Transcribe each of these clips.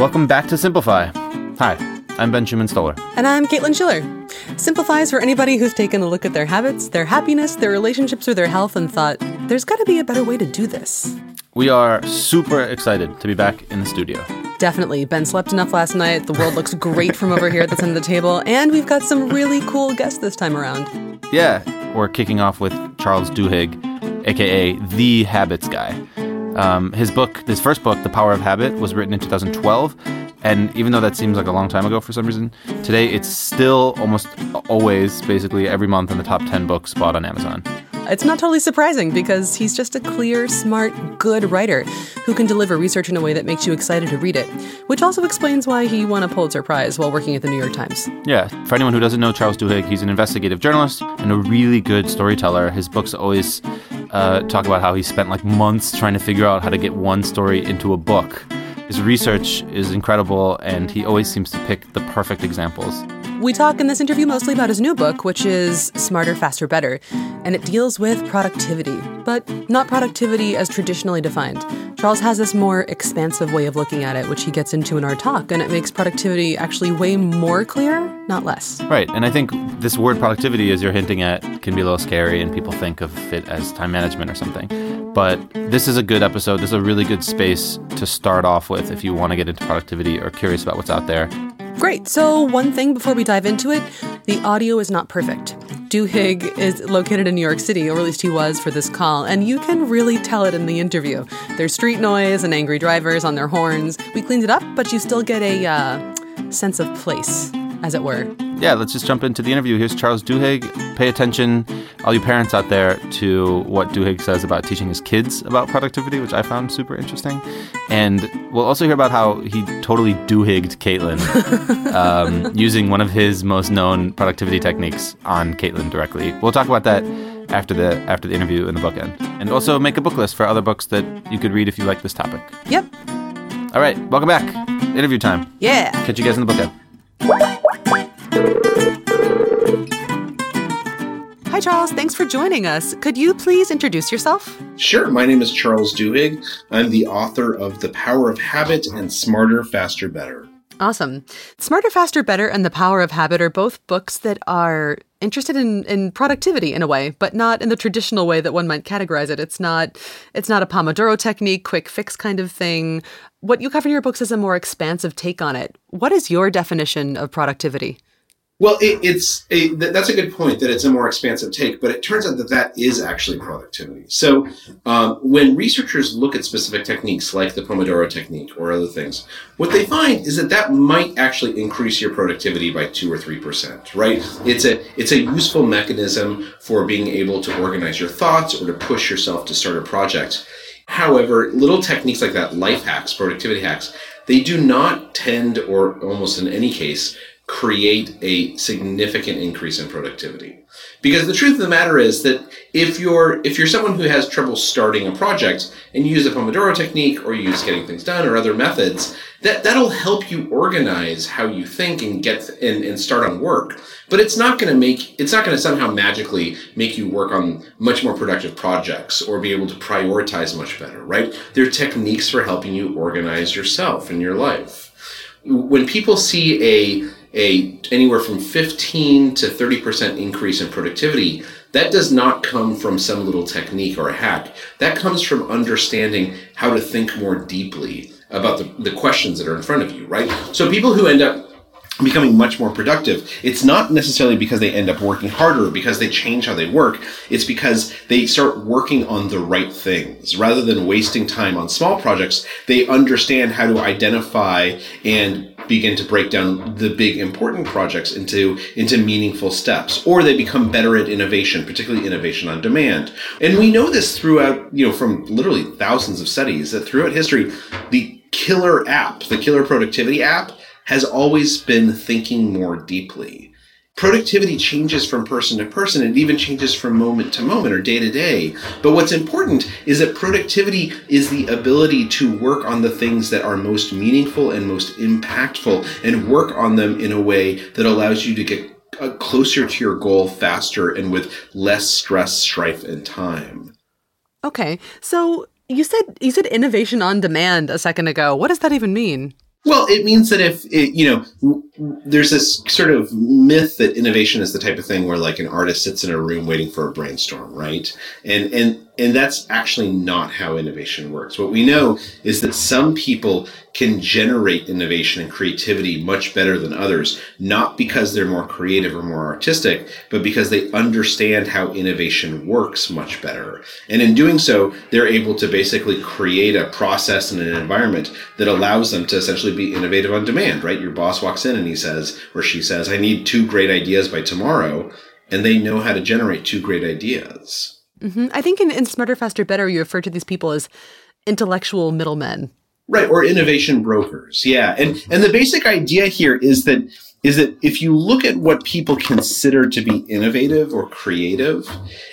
Welcome back to Simplify. Hi, I'm Benjamin Stoller. And I'm Caitlin Schiller. Simplify is for anybody who's taken a look at their habits, their happiness, their relationships, or their health and thought, there's got to be a better way to do this. We are super excited to be back in the studio. Definitely. Ben slept enough last night. The world looks great from over here at the end of the table. And we've got some really cool guests this time around. Yeah, we're kicking off with Charles Duhigg, aka the Habits Guy. Um, his book, his first book, The Power of Habit, was written in 2012. And even though that seems like a long time ago for some reason, today it's still almost always, basically every month in the top 10 books bought on Amazon. It's not totally surprising because he's just a clear, smart, good writer who can deliver research in a way that makes you excited to read it, which also explains why he won a Pulitzer Prize while working at the New York Times. Yeah, for anyone who doesn't know Charles Duhigg, he's an investigative journalist and a really good storyteller. His books always uh, talk about how he spent like months trying to figure out how to get one story into a book. His research is incredible, and he always seems to pick the perfect examples. We talk in this interview mostly about his new book, which is Smarter, Faster, Better, and it deals with productivity, but not productivity as traditionally defined. Charles has this more expansive way of looking at it, which he gets into in our talk, and it makes productivity actually way more clear, not less. Right, and I think this word productivity, as you're hinting at, can be a little scary, and people think of it as time management or something. But this is a good episode. This is a really good space to start off with if you want to get into productivity or curious about what's out there. Great. So, one thing before we dive into it the audio is not perfect. Duhigg is located in New York City, or at least he was for this call, and you can really tell it in the interview. There's street noise and angry drivers on their horns. We cleaned it up, but you still get a uh, sense of place, as it were. Yeah, let's just jump into the interview. Here's Charles Duhigg. Pay attention, all you parents out there, to what Duhigg says about teaching his kids about productivity, which I found super interesting. And we'll also hear about how he totally Duhigged Caitlin um, using one of his most known productivity techniques on Caitlin directly. We'll talk about that after the after the interview in the bookend, and also make a book list for other books that you could read if you like this topic. Yep. All right, welcome back. Interview time. Yeah. Catch you guys in the bookend. Hi, Charles. Thanks for joining us. Could you please introduce yourself? Sure. My name is Charles Duhigg. I'm the author of The Power of Habit and Smarter, Faster, Better. Awesome. Smarter, Faster, Better, and The Power of Habit are both books that are interested in, in productivity in a way, but not in the traditional way that one might categorize it. It's not it's not a Pomodoro technique, quick fix kind of thing. What you cover in your books is a more expansive take on it. What is your definition of productivity? Well, it, it's a, that's a good point that it's a more expansive take, but it turns out that that is actually productivity. So um, when researchers look at specific techniques like the Pomodoro technique or other things, what they find is that that might actually increase your productivity by two or three percent. Right? It's a it's a useful mechanism for being able to organize your thoughts or to push yourself to start a project. However, little techniques like that, life hacks, productivity hacks, they do not tend, or almost in any case, create a significant increase in productivity. Because the truth of the matter is that if you're if you're someone who has trouble starting a project and you use the Pomodoro technique or you use getting things done or other methods, that that'll help you organize how you think and get and, and start on work. But it's not going to make it's not going to somehow magically make you work on much more productive projects or be able to prioritize much better, right? There are techniques for helping you organize yourself and your life. When people see a a anywhere from 15 to 30% increase in productivity that does not come from some little technique or a hack. That comes from understanding how to think more deeply about the, the questions that are in front of you right? So people who end up becoming much more productive. It's not necessarily because they end up working harder because they change how they work. It's because they start working on the right things. Rather than wasting time on small projects they understand how to identify and begin to break down the big important projects into into meaningful steps or they become better at innovation particularly innovation on demand. And we know this throughout you know from literally thousands of studies that throughout history the killer app the killer productivity app has always been thinking more deeply productivity changes from person to person. It even changes from moment to moment or day to day. But what's important is that productivity is the ability to work on the things that are most meaningful and most impactful and work on them in a way that allows you to get uh, closer to your goal faster and with less stress, strife, and time. Okay. So you said you said innovation on demand a second ago. What does that even mean? Well, it means that if it, you know, there's this sort of myth that innovation is the type of thing where like an artist sits in a room waiting for a brainstorm, right? And and and that's actually not how innovation works. What we know is that some people can generate innovation and creativity much better than others, not because they're more creative or more artistic, but because they understand how innovation works much better. And in doing so, they're able to basically create a process and an environment that allows them to essentially be innovative on demand, right? Your boss walks in and he says, or she says, I need two great ideas by tomorrow. And they know how to generate two great ideas. Hmm I think in, in Smarter, Faster, Better, you refer to these people as intellectual middlemen. Right, or innovation brokers. Yeah. And mm-hmm. and the basic idea here is that is that if you look at what people consider to be innovative or creative,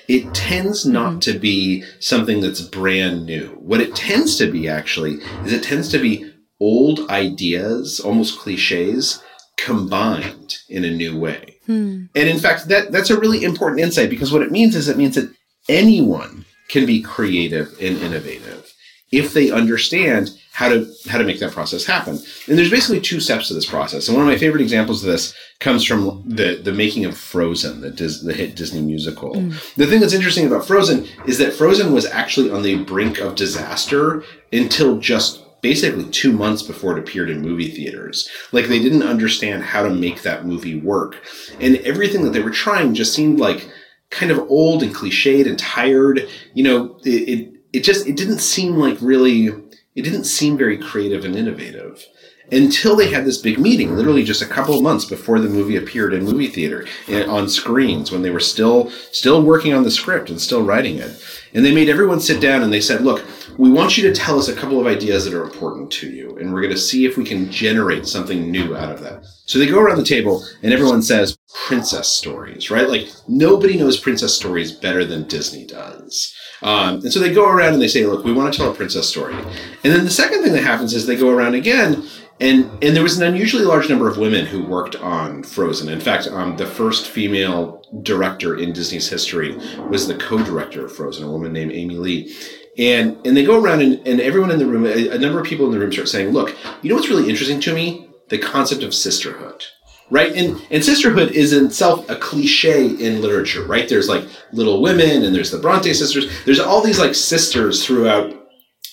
it tends not mm-hmm. to be something that's brand new. What it tends to be actually is it tends to be old ideas, almost cliches, combined in a new way. Hmm. And in fact, that that's a really important insight because what it means is it means that anyone can be creative and innovative if they understand how to how to make that process happen. And there's basically two steps to this process. And one of my favorite examples of this comes from the the making of Frozen, the Dis, the hit Disney musical. Mm. The thing that's interesting about Frozen is that Frozen was actually on the brink of disaster until just basically two months before it appeared in movie theaters. Like they didn't understand how to make that movie work. And everything that they were trying just seemed like kind of old and cliched and tired. You know, it, it, it just, it didn't seem like really, it didn't seem very creative and innovative. Until they had this big meeting, literally just a couple of months before the movie appeared in movie theater on screens, when they were still still working on the script and still writing it, and they made everyone sit down and they said, "Look, we want you to tell us a couple of ideas that are important to you, and we're going to see if we can generate something new out of that. So they go around the table, and everyone says princess stories, right? Like nobody knows princess stories better than Disney does. Um, and so they go around and they say, look, we want to tell a princess story. And then the second thing that happens is they go around again. And, and there was an unusually large number of women who worked on Frozen. In fact, um, the first female director in Disney's history was the co-director of Frozen, a woman named Amy Lee. And and they go around and, and everyone in the room, a, a number of people in the room start saying, look, you know what's really interesting to me? The concept of sisterhood. Right? And and sisterhood is in itself a cliche in literature, right? There's like little women and there's the Bronte sisters. There's all these like sisters throughout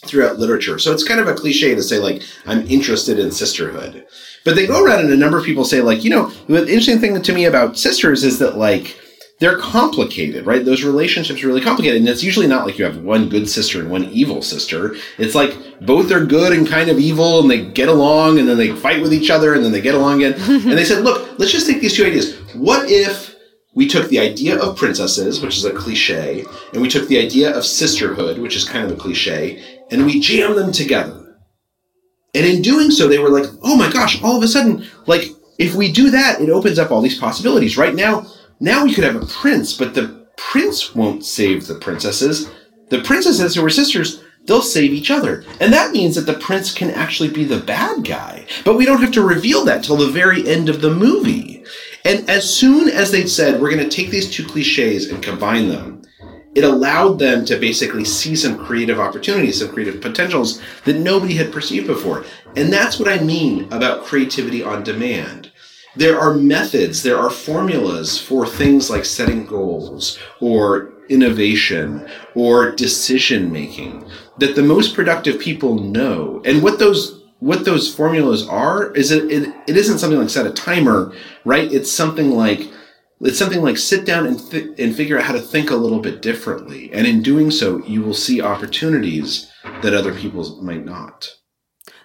throughout literature. So it's kind of a cliche to say like I'm interested in sisterhood. But they go around and a number of people say like, you know, the interesting thing to me about sisters is that like they're complicated, right? Those relationships are really complicated. And it's usually not like you have one good sister and one evil sister. It's like both are good and kind of evil and they get along and then they fight with each other and then they get along again. and they said, look, let's just take these two ideas. What if we took the idea of princesses, which is a cliche, and we took the idea of sisterhood, which is kind of a cliche, and we jammed them together? And in doing so, they were like, oh my gosh, all of a sudden, like, if we do that, it opens up all these possibilities. Right now, now we could have a prince, but the prince won't save the princesses. The princesses who are sisters, they'll save each other. And that means that the prince can actually be the bad guy. But we don't have to reveal that till the very end of the movie. And as soon as they said, we're going to take these two cliches and combine them, it allowed them to basically see some creative opportunities, some creative potentials that nobody had perceived before. And that's what I mean about creativity on demand. There are methods, there are formulas for things like setting goals or innovation or decision making that the most productive people know. And what those what those formulas are is it, it, it isn't something like set a timer, right? It's something like it's something like sit down and th- and figure out how to think a little bit differently. And in doing so, you will see opportunities that other people might not.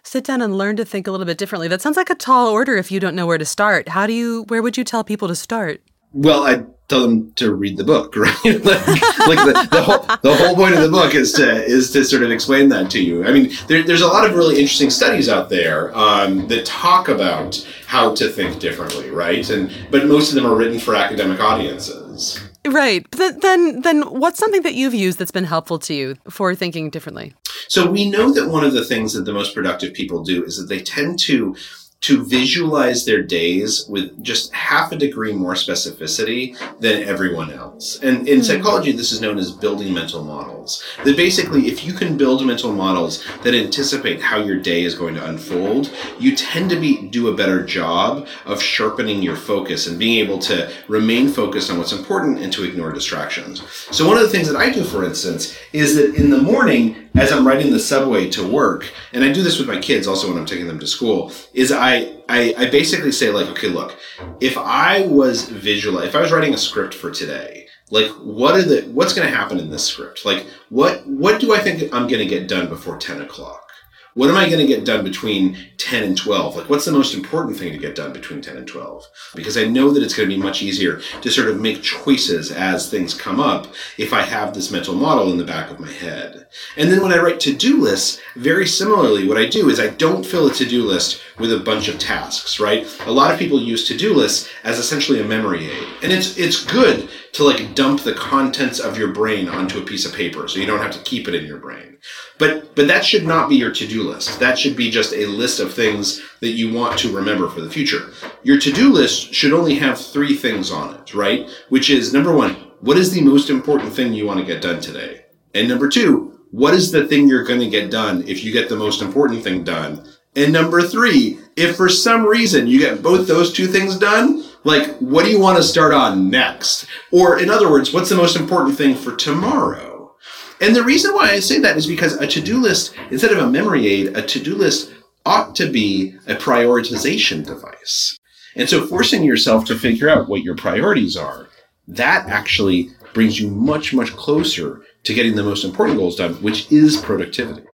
Sit down and learn to think a little bit differently. That sounds like a tall order if you don't know where to start. How do you where would you tell people to start? Well, I tell them to read the book, right? like, like the, the whole the whole point of the book is to is to sort of explain that to you. I mean, there, there's a lot of really interesting studies out there um, that talk about how to think differently, right? And but most of them are written for academic audiences. Right. But then then what's something that you've used that's been helpful to you for thinking differently? So we know that one of the things that the most productive people do is that they tend to to visualize their days with just half a degree more specificity than everyone else. And in hmm. psychology, this is known as building mental models. That basically, if you can build mental models that anticipate how your day is going to unfold, you tend to be do a better job of sharpening your focus and being able to remain focused on what's important and to ignore distractions. So one of the things that I do, for instance, is that in the morning, as I'm riding the subway to work, and I do this with my kids also when I'm taking them to school, is I, I, I basically say like, okay, look, if I was visual, if I was writing a script for today, like what are the what's going to happen in this script? Like what what do I think I'm going to get done before ten o'clock? What am I going to get done between 10 and 12? Like, what's the most important thing to get done between 10 and 12? Because I know that it's going to be much easier to sort of make choices as things come up if I have this mental model in the back of my head. And then when I write to do lists, very similarly, what I do is I don't fill a to do list with a bunch of tasks, right? A lot of people use to do lists as essentially a memory aid. And it's, it's good to like dump the contents of your brain onto a piece of paper so you don't have to keep it in your brain. But but that should not be your to-do list. That should be just a list of things that you want to remember for the future. Your to-do list should only have 3 things on it, right? Which is number 1, what is the most important thing you want to get done today? And number 2, what is the thing you're going to get done if you get the most important thing done? And number 3, if for some reason you get both those two things done, like what do you want to start on next? Or in other words, what's the most important thing for tomorrow? And the reason why I say that is because a to do list, instead of a memory aid, a to do list ought to be a prioritization device. And so forcing yourself to figure out what your priorities are, that actually brings you much, much closer to getting the most important goals done, which is productivity.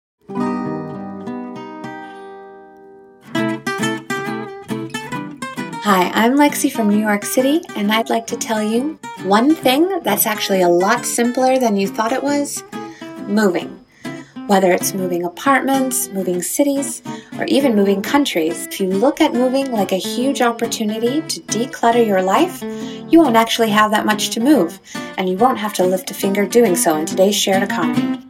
Hi, I'm Lexi from New York City, and I'd like to tell you one thing that's actually a lot simpler than you thought it was moving. Whether it's moving apartments, moving cities, or even moving countries, if you look at moving like a huge opportunity to declutter your life, you won't actually have that much to move, and you won't have to lift a finger doing so in today's shared economy.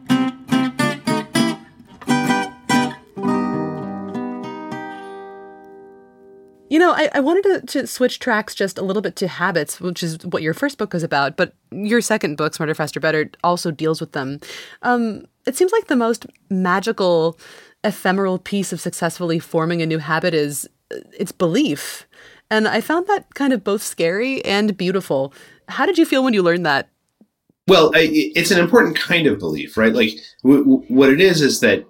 You know, I, I wanted to, to switch tracks just a little bit to habits, which is what your first book was about, but your second book, Smarter, Faster, Better, also deals with them. Um, it seems like the most magical, ephemeral piece of successfully forming a new habit is uh, its belief. And I found that kind of both scary and beautiful. How did you feel when you learned that? Well, I, it's an important kind of belief, right? Like, w- w- what it is is that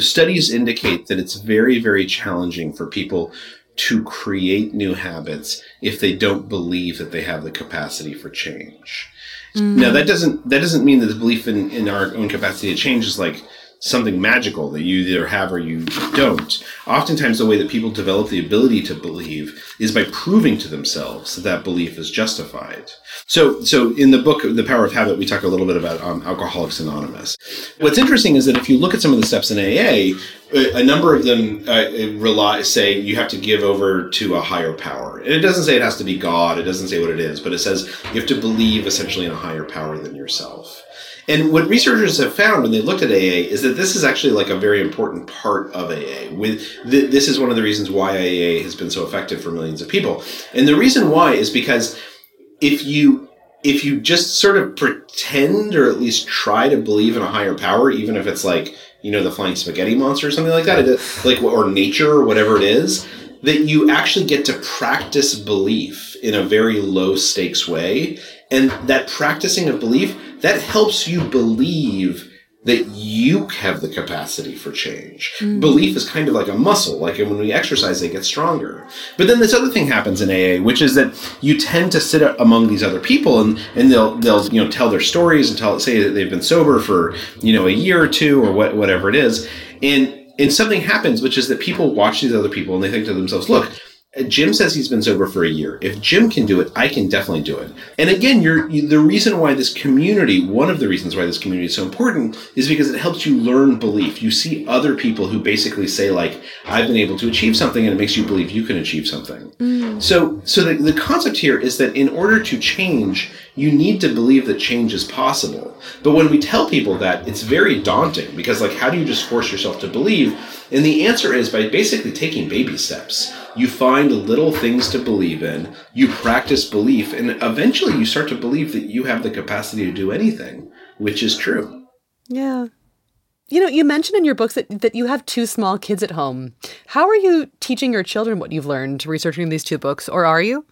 studies indicate that it's very, very challenging for people to create new habits if they don't believe that they have the capacity for change. Mm. Now that doesn't that doesn't mean that the belief in, in our own capacity to change is like something magical that you either have or you don't. Oftentimes, the way that people develop the ability to believe is by proving to themselves that that belief is justified. So, so in the book, The Power of Habit, we talk a little bit about um, Alcoholics Anonymous. What's interesting is that if you look at some of the steps in AA, a number of them uh, rely say you have to give over to a higher power and it doesn't say it has to be god it doesn't say what it is but it says you have to believe essentially in a higher power than yourself and what researchers have found when they looked at AA is that this is actually like a very important part of AA. With th- this is one of the reasons why AA has been so effective for millions of people. And the reason why is because if you if you just sort of pretend or at least try to believe in a higher power, even if it's like you know the flying spaghetti monster or something like that, like or nature or whatever it is, that you actually get to practice belief in a very low stakes way, and that practicing of belief that helps you believe that you have the capacity for change. Mm. Belief is kind of like a muscle, like when we exercise, they get stronger. But then this other thing happens in AA, which is that you tend to sit among these other people and, and they'll, they'll, you know, tell their stories and tell, say that they've been sober for, you know, a year or two or what, whatever it is. And, and something happens, which is that people watch these other people and they think to themselves, look, Jim says he's been sober for a year. If Jim can do it, I can definitely do it. And again, you're you, the reason why this community, one of the reasons why this community is so important, is because it helps you learn belief. You see other people who basically say like, "I've been able to achieve something," and it makes you believe you can achieve something. Mm. So, so the, the concept here is that in order to change, you need to believe that change is possible. But when we tell people that, it's very daunting because like, how do you just force yourself to believe? And the answer is by basically taking baby steps. You find little things to believe in, you practice belief, and eventually you start to believe that you have the capacity to do anything, which is true. Yeah. You know, you mentioned in your books that, that you have two small kids at home. How are you teaching your children what you've learned researching these two books, or are you?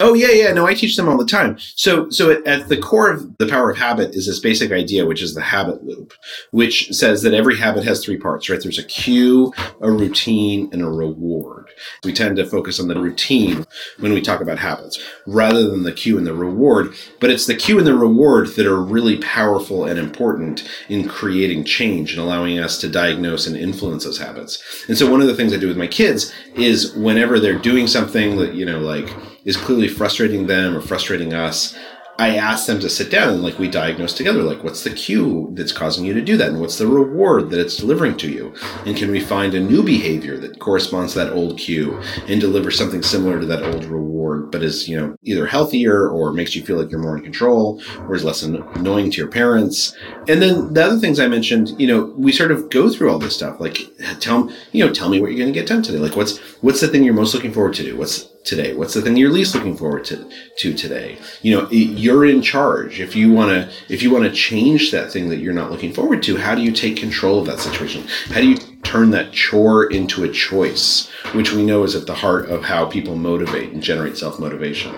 Oh yeah, yeah. No, I teach them all the time. So, so at, at, the core of the power of habit is this basic idea, which is the habit loop, which says that every habit has three parts. Right? There's a cue, a routine, and a reward. We tend to focus on the routine when we talk about habits, rather than the cue and the reward. But it's the cue and the reward that are really powerful and important in creating change and allowing us to diagnose and influence those habits. And so, one of the things I do with my kids is whenever they're doing something that you know, like is clearly frustrating them or frustrating us, I ask them to sit down and like we diagnose together, like what's the cue that's causing you to do that, and what's the reward that it's delivering to you, and can we find a new behavior that corresponds to that old cue and deliver something similar to that old reward, but is you know either healthier or makes you feel like you're more in control or is less annoying to your parents. And then the other things I mentioned, you know, we sort of go through all this stuff, like tell you know tell me what you're going to get done today, like what's what's the thing you're most looking forward to do, what's today? What's the thing you're least looking forward to, to today? You know, you're in charge. If you want to, if you want to change that thing that you're not looking forward to, how do you take control of that situation? How do you turn that chore into a choice, which we know is at the heart of how people motivate and generate self motivation.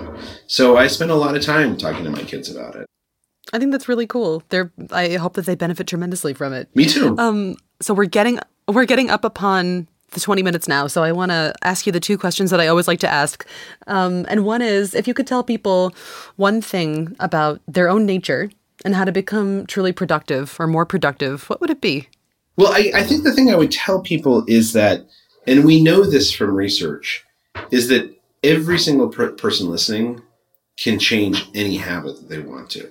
So I spend a lot of time talking to my kids about it. I think that's really cool. They're I hope that they benefit tremendously from it. Me too. Um so we're getting we're getting up upon the 20 minutes now, so I want to ask you the two questions that I always like to ask. Um, and one is if you could tell people one thing about their own nature and how to become truly productive or more productive, what would it be? Well, I, I think the thing I would tell people is that, and we know this from research, is that every single per- person listening can change any habit that they want to.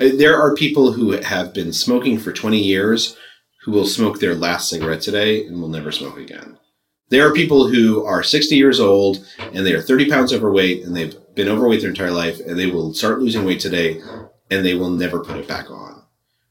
Uh, there are people who have been smoking for 20 years who will smoke their last cigarette today and will never smoke again. There are people who are 60 years old and they are 30 pounds overweight and they've been overweight their entire life and they will start losing weight today and they will never put it back on.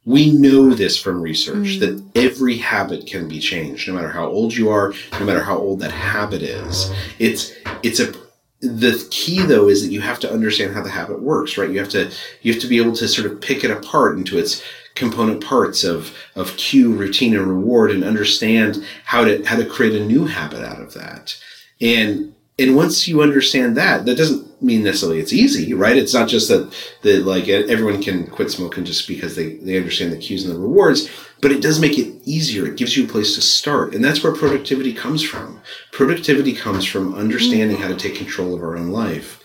We know this from research mm. that every habit can be changed, no matter how old you are, no matter how old that habit is. It's it's a the key though is that you have to understand how the habit works, right? You have to you have to be able to sort of pick it apart into its component parts of of cue, routine, and reward, and understand how to how to create a new habit out of that. And and once you understand that, that doesn't mean necessarily it's easy, right? It's not just that that like everyone can quit smoking just because they they understand the cues and the rewards, but it does make it easier. It gives you a place to start, and that's where productivity comes from. Productivity comes from understanding how to take control of our own life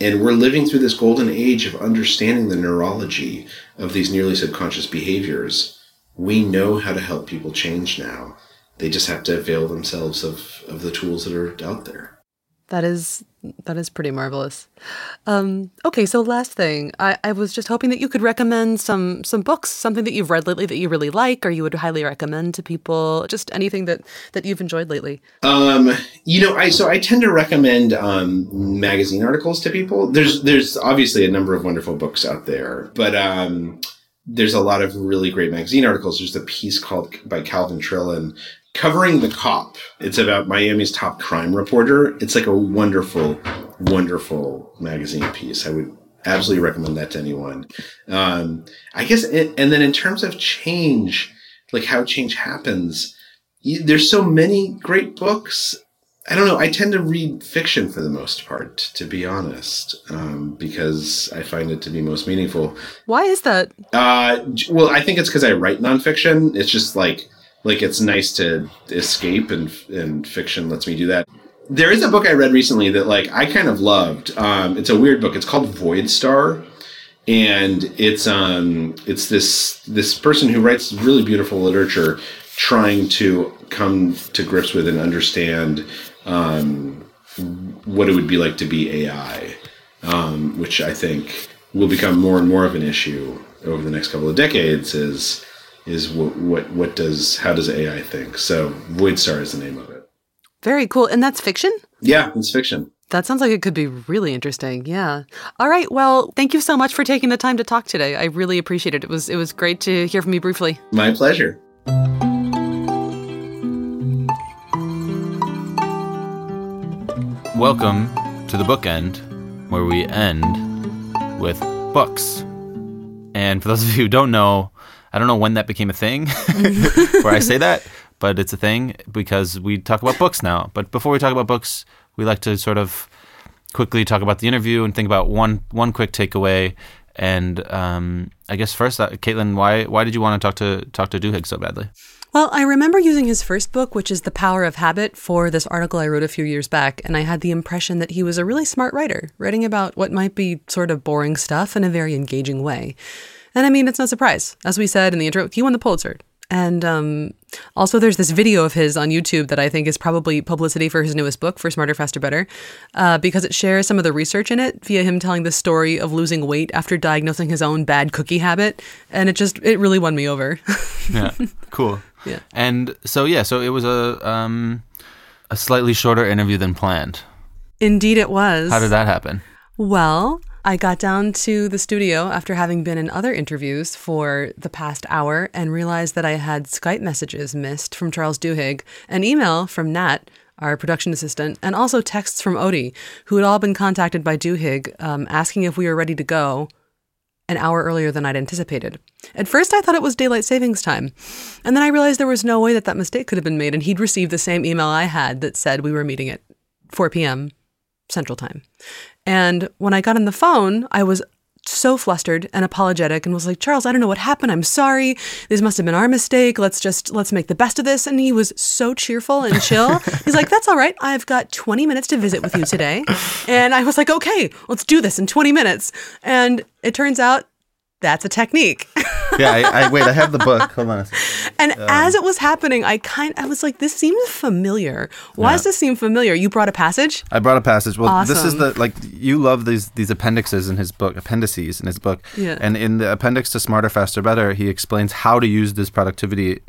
and we're living through this golden age of understanding the neurology of these nearly subconscious behaviors. We know how to help people change now. They just have to avail themselves of, of the tools that are out there. That is that is pretty marvelous. Um, okay, so last thing, I, I was just hoping that you could recommend some some books, something that you've read lately that you really like, or you would highly recommend to people. Just anything that that you've enjoyed lately. Um, you know, I so I tend to recommend um, magazine articles to people. There's there's obviously a number of wonderful books out there, but um, there's a lot of really great magazine articles. There's a piece called by Calvin Trillin covering the cop. It's about Miami's top crime reporter. It's like a wonderful, wonderful magazine piece. I would absolutely recommend that to anyone. Um, I guess, it, and then in terms of change, like how change happens, there's so many great books. I don't know. I tend to read fiction for the most part, to be honest, um, because I find it to be most meaningful. Why is that? Uh, well, I think it's because I write nonfiction. It's just like like it's nice to escape and and fiction lets me do that there is a book i read recently that like i kind of loved um, it's a weird book it's called void star and it's um it's this this person who writes really beautiful literature trying to come to grips with and understand um, what it would be like to be AI, um, which I think will become more and more of an issue over the next couple of decades. Is is what what what does how does AI think? So Void Star is the name of it. Very cool. And that's fiction? Yeah, it's fiction. That sounds like it could be really interesting. Yeah. All right. Well, thank you so much for taking the time to talk today. I really appreciate it. It was it was great to hear from you briefly. My pleasure. Welcome to the bookend, where we end with books. And for those of you who don't know, I don't know when that became a thing, where I say that, but it's a thing because we talk about books now. But before we talk about books, we like to sort of quickly talk about the interview and think about one one quick takeaway. And um, I guess first, uh, Caitlin, why why did you want to talk to talk to Duhigg so badly? Well, I remember using his first book, which is The Power of Habit, for this article I wrote a few years back, and I had the impression that he was a really smart writer, writing about what might be sort of boring stuff in a very engaging way. And I mean, it's no surprise. As we said in the intro, he won the Pulitzer. And um, also, there's this video of his on YouTube that I think is probably publicity for his newest book, For Smarter, Faster, Better, uh, because it shares some of the research in it via him telling the story of losing weight after diagnosing his own bad cookie habit. And it just, it really won me over. yeah, cool. Yeah. And so yeah, so it was a um, a slightly shorter interview than planned. Indeed, it was. How did that happen? Well, I got down to the studio after having been in other interviews for the past hour and realized that I had Skype messages missed from Charles Duhigg, an email from Nat, our production assistant, and also texts from Odie, who had all been contacted by Duhigg um, asking if we were ready to go an hour earlier than I'd anticipated. At first, I thought it was daylight savings time. And then I realized there was no way that that mistake could have been made, and he'd received the same email I had that said we were meeting at 4 p.m. Central Time. And when I got on the phone, I was so flustered and apologetic and was like, Charles, I don't know what happened. I'm sorry. This must have been our mistake. Let's just, let's make the best of this. And he was so cheerful and chill. He's like, that's all right. I've got 20 minutes to visit with you today. And I was like, okay, let's do this in 20 minutes. And it turns out that's a technique. yeah, I, I, wait. I have the book. Hold on. And um, as it was happening, I kind I was like, this seems familiar. Why yeah. does this seem familiar? You brought a passage. I brought a passage. Well, awesome. this is the like you love these these appendixes in his book, appendices in his book. Yeah. And in the appendix to Smarter, Faster, Better, he explains how to use this productivity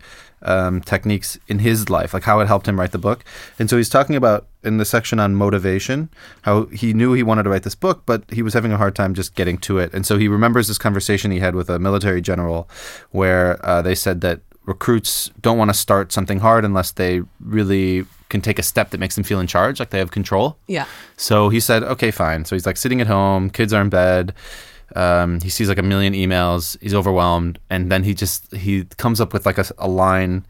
um, techniques in his life, like how it helped him write the book. And so he's talking about in the section on motivation, how he knew he wanted to write this book, but he was having a hard time just getting to it. And so he remembers this conversation he had with a military general where uh, they said that recruits don't want to start something hard unless they really can take a step that makes them feel in charge, like they have control. Yeah. So he said, okay, fine. So he's like sitting at home, kids are in bed. Um, he sees like a million emails. He's overwhelmed, and then he just he comes up with like a, a line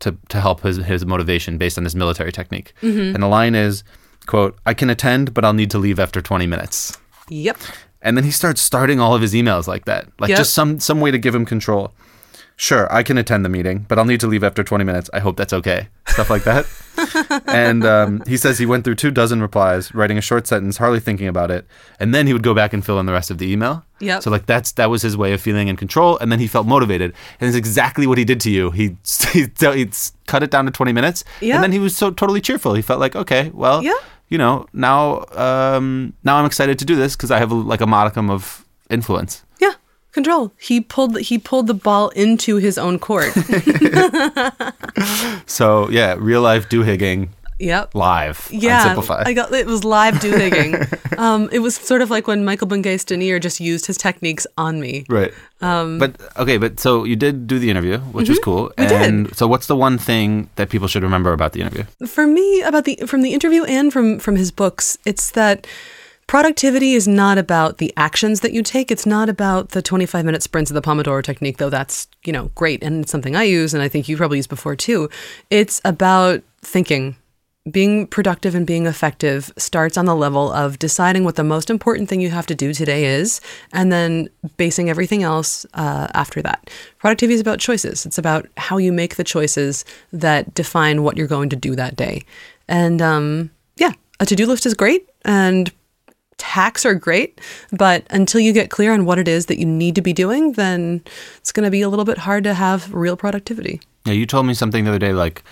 to to help his his motivation based on this military technique. Mm-hmm. And the line is, "quote I can attend, but I'll need to leave after 20 minutes." Yep. And then he starts starting all of his emails like that, like Yep. just some some way to give him control. Sure, I can attend the meeting, but I'll need to leave after 20 minutes. I hope that's okay. Stuff like that. and um, he says he went through two dozen replies, writing a short sentence, hardly thinking about it, and then he would go back and fill in the rest of the email. Yep. So like that's that was his way of feeling in control, and then he felt motivated, and it's exactly what he did to you. He he, he cut it down to 20 minutes, Yeah. and then he was so totally cheerful. He felt like okay, well, Yeah. you know, now um, now I'm excited to do this because I have like a modicum of influence. Control. He pulled he pulled the ball into his own court. So yeah, real life Duhigging yep. live Yeah. I got it was live Duhigging. um, it was sort of like when Michael Bungay Stanier just used his techniques on me. right. Um, but okay, but so you did do the interview, which was cool. Mm-hmm. We did. and so what's the one thing that people should remember about the interview? For me, about the from the interview and from from his books, it's that productivity is not about the actions that you take. It's not about the 25 minute sprints of the Pomodoro technique, though that's, you know, great and it's something I use and I think you probably used before too. It's about thinking. Being productive and being effective starts on the level of deciding what the most important thing you have to do today is, and then basing everything else uh, after that. Productivity is about choices. It's about how you make the choices that define what you're going to do that day. And um, yeah, a to do list is great, and hacks are great, but until you get clear on what it is that you need to be doing, then it's going to be a little bit hard to have real productivity. Yeah, you told me something the other day, like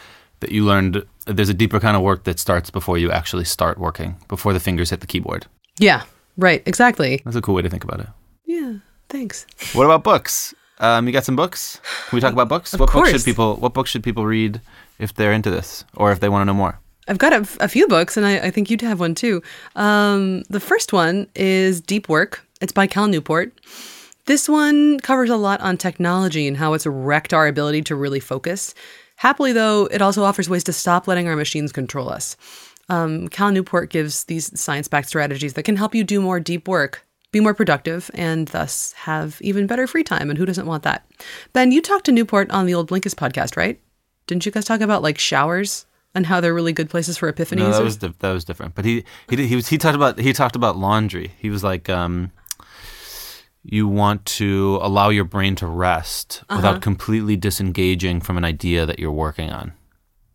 that you learned there's a deeper kind of work that starts before you actually start working, before the fingers hit the keyboard. Yeah, right, exactly. That's a cool way to think about it. Yeah, thanks. What about books? Um, you got some books? Can we talk about books? Of what books course. should people What books should people read if they're into this, or if they want to know more? I've got a, a few books, and I, I think you'd have one too. Um, the first one is Deep Work. It's by Cal Newport. This one covers a lot on technology and how it's wrecked our ability to really focus. Happily, though, it also offers ways to stop letting our machines control us. Um, Cal Newport gives these science backed strategies that can help you do more deep work, be more productive, and thus have even better free time. And who doesn't want that? Ben, you talked to Newport on the old Blinkist podcast, right? Didn't you guys talk about like showers and how they're really good places for epiphanies? No, that or- was di- that was different. But he he he was he talked about he talked about laundry. He was like, um, you want to allow your brain to rest without completely disengaging from an idea that you're working on.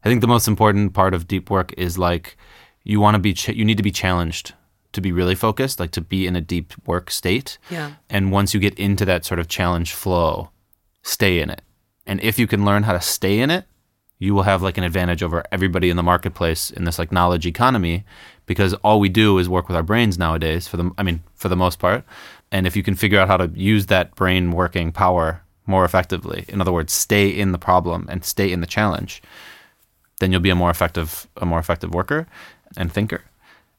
I think the most important part of deep work is like you want to be ch- you need to be challenged to be really focused, like to be in a deep work state. Yeah. And once you get into that sort of challenge flow, stay in it. And if you can learn how to stay in it, you will have like an advantage over everybody in the marketplace in this like knowledge economy because all we do is work with our brains nowadays for the I mean for the most part. And if you can figure out how to use that brain working power more effectively, in other words, stay in the problem and stay in the challenge, then you'll be a more effective a more effective worker and thinker.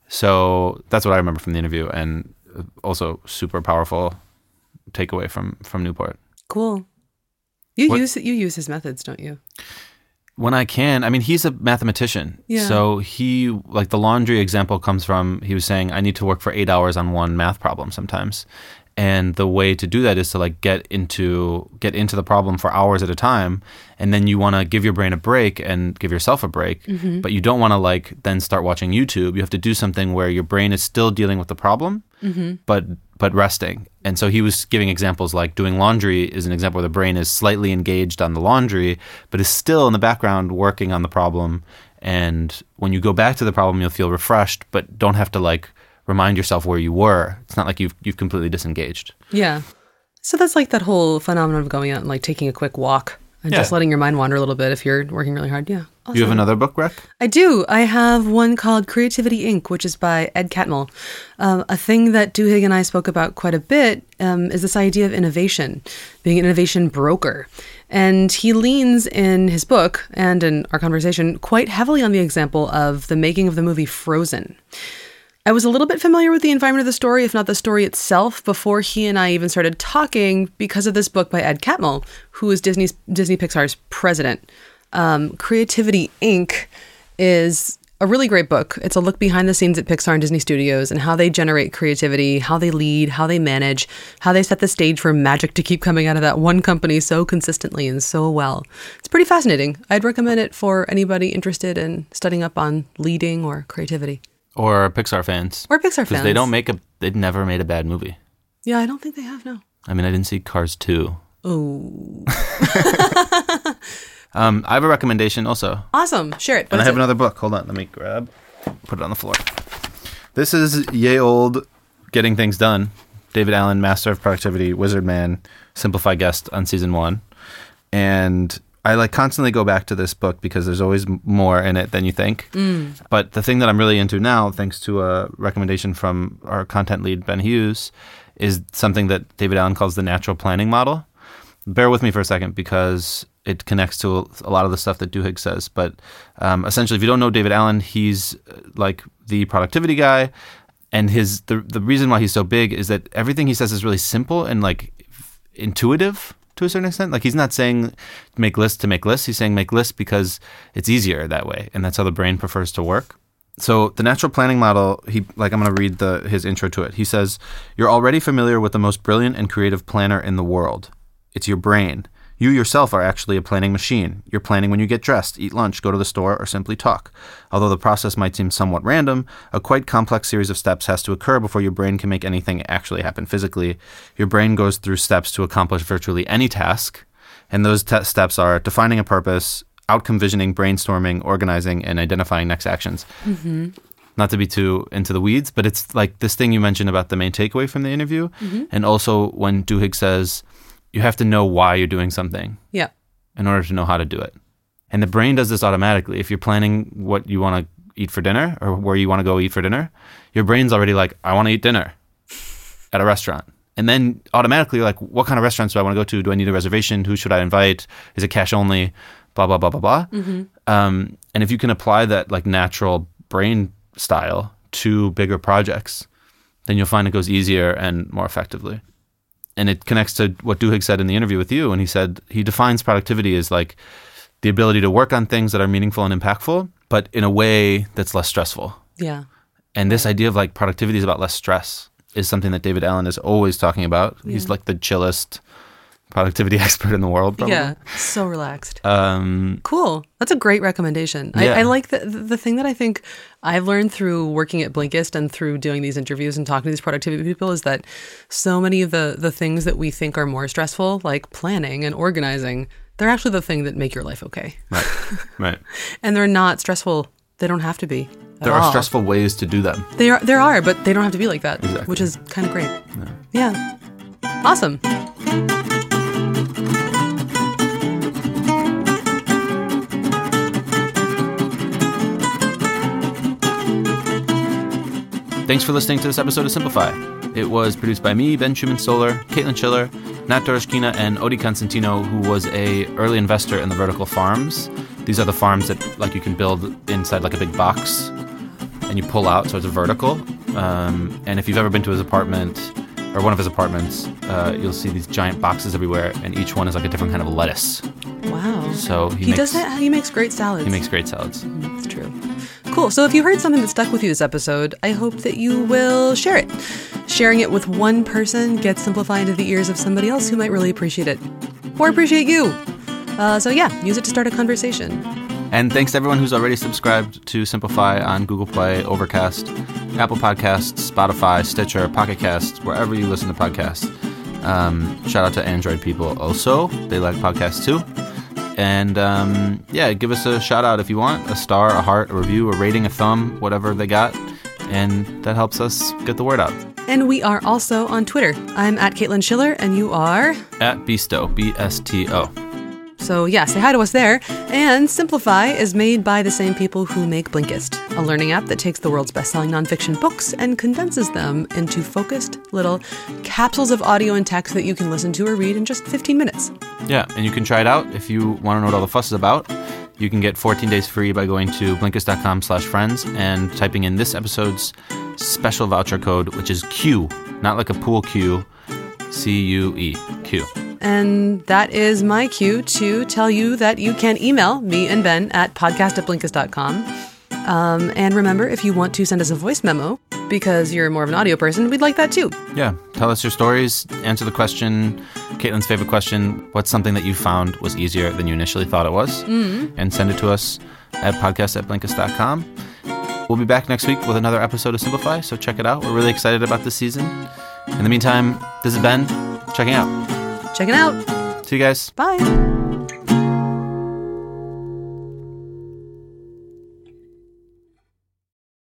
So that's what I remember from the interview and uh, also super powerful takeaway from from Newport. Cool. You What- use you use his methods, don't you? When I can, I mean, he's a mathematician. Yeah. So he, like the laundry example comes from, he was saying, I need to work for eight hours on one math problem sometimes. And the way to do that is to like get into get into the problem for hours at a time, and then you want to give your brain a break and give yourself a break, mm-hmm. but you don't want to like then start watching YouTube. You have to do something where your brain is still dealing with the problem, mm-hmm. but but resting. And so he was giving examples like doing laundry is an example where the brain is slightly engaged on the laundry, but is still in the background working on the problem. And when you go back to the problem, you'll feel refreshed, but don't have to like remind yourself where you were. It's not like you've you've completely disengaged. Yeah. So that's like that whole phenomenon of going out and like taking a quick walk and just letting your mind wander a little bit if you're working really hard. Yeah. Do you have another book, Rec? I do. I have one called Creativity Inc., which is by Ed Catmull. Um, a thing that Duhigg and I spoke about quite a bit um, is this idea of innovation, being an innovation broker. And he leans in his book and in our conversation quite heavily on the example of the making of the movie Frozen. I was a little bit familiar with the environment of the story, if not the story itself, before he and I even started talking because of this book by Ed Catmull, who is Disney's Disney Pixar's president. Um, Creativity Inc. is a really great book. It's a look behind the scenes at Pixar and Disney Studios and how they generate creativity, how they lead, how they manage, how they set the stage for magic to keep coming out of that one company so consistently and so well. It's pretty fascinating. I'd recommend it for anybody interested in studying up on leading or creativity. Or Pixar fans? Or Pixar Because fans. they don't make a, they've never made a bad movie. Yeah, I don't think they have, no. I mean, I didn't see Cars 2. Oh. Um, I have a recommendation also. Awesome. Share it. What and I have it? another book. Hold on, let me grab, put it on the floor. This is yay old, getting things done. David Allen, Master of Productivity, Wizard Man, Simplify Guest on season one, and I like constantly go back to this book because there's always more in it than you think. But the thing that I'm really into now, thanks to a recommendation from our content lead Ben Hughes, is something that David Allen calls the natural planning model bear with me for a second because it connects to a lot of the stuff that Duhigg says. But um, essentially, if you don't know David Allen, he's uh, like the productivity guy, and his the the reason why he's so big is that everything he says is really simple and like intuitive to a certain extent. Like he's not saying make lists to make lists. He's saying make lists because it's easier that way, and that's how the brain prefers to work. So the natural planning model, he like I'm going to read the his intro to it. He says, "You're already familiar with the most brilliant and creative planner in the world. It's your brain. You yourself are actually a planning machine. You're planning when you get dressed, eat lunch, go to the store, or simply talk. Although the process might seem somewhat random, a quite complex series of steps has to occur before your brain can make anything actually happen physically. Your brain goes through steps to accomplish virtually any task, and those te- steps are defining a purpose, outcome visioning, brainstorming, organizing, and identifying next actions. Mm-hmm. Not to be too into the weeds, but it's like this thing you mentioned about the main takeaway from the interview, mm-hmm. and also when Duhigg says you have to know why you're doing something Yeah. in order to know how to do it. And the brain does this automatically. If you're planning what you want to eat for dinner or where you want to go eat for dinner, your brain's already like, I want to eat dinner at a restaurant. And then automatically, you're like, what kind of restaurants do I want to go to? Do I need a reservation? Who should I invite? Is it cash only? Blah, blah, blah, blah, blah. Um, and if you can apply that like natural brain style to bigger projects, then you'll find it goes easier and more effectively. And it connects to what Duhigg said in the interview with you. And he said he defines productivity as like the ability to work on things that are meaningful and impactful, but in a way that's less stressful. Yeah. And this idea of like productivity is about less stress is something that David Allen is always talking about. He's like the chillest productivity expert in the world, probably. Yeah. So relaxed. Um, Cool. That's a great recommendation. I, Yeah. I like the the thing that I think I've learned through working at Blinkist and through doing these interviews and talking to these productivity people is that so many of the the things that we think are more stressful, like planning and organizing, they're actually the thing that make your life okay. right. right. And they're not stressful. They don't have to be. There are all. stressful ways to do them. There are, there are, but they don't have to be like that, Exactly. which is kind of great. Yeah. Awesome. Thanks for listening to this episode of Simplify. It was produced by me, Ben Schumann Solar, Caitlin Schiller, Nat Doroshkina, and Odi Constantino, who was a early investor in the vertical farms. These are the farms that like you can build inside like a big box, and you pull out, so it's a vertical. Um, and if you've ever been to his apartment or one of his apartments, uh, you'll see these giant boxes everywhere, and each one is like a different kind of lettuce. Wow. So he, He makes, does that. He makes great salads. He makes great salads. True. Cool. So if you heard something that stuck with you this episode, I hope that you will share it. Sharing it with one person gets Simplify into the ears of somebody else who might really appreciate it or appreciate you. Uh, so yeah, use it to start a conversation. And thanks to everyone who's already subscribed to Simplify on Google Play, Overcast, Apple Podcasts, Spotify, Stitcher, Pocket Casts, wherever you listen to podcasts. Um, shout out to Android people also. They like podcasts too. And um, yeah, give us a shout out if you want a star, a heart, a review, a rating, a thumb, whatever they got. And that helps us get the word out. And we are also on Twitter. I'm at Caitlin Schiller, and you are. At Bisto, B S T O. So yeah, say hi to us there. And Simplify is made by the same people who make Blinkist, a learning app that takes the world's best-selling nonfiction books and condenses them into focused little capsules of audio and text that you can listen to or read in just 15 minutes. Yeah, and you can try it out if you want to know what all the fuss is about. You can get 14 days free by going to blinkist.com slash friends and typing in this episode's special voucher code, which is Q, not like a pool cue, C-U-E, Q. And that is my cue to tell you that you can email me and Ben at podcast at blinkist.com. Um, and remember, if you want to send us a voice memo, because you're more of an audio person, we'd like that too. Yeah, tell us your stories, answer the question, Caitlin's favorite question, what's something that you found was easier than you initially thought it was? Mm-hmm. And send it to us at podcast at blinkist.com. We'll be back next week with another episode of Simplify, so check it out. We're really excited about this season. In the meantime, this is Ben checking out. Check it out. See you guys. Bye.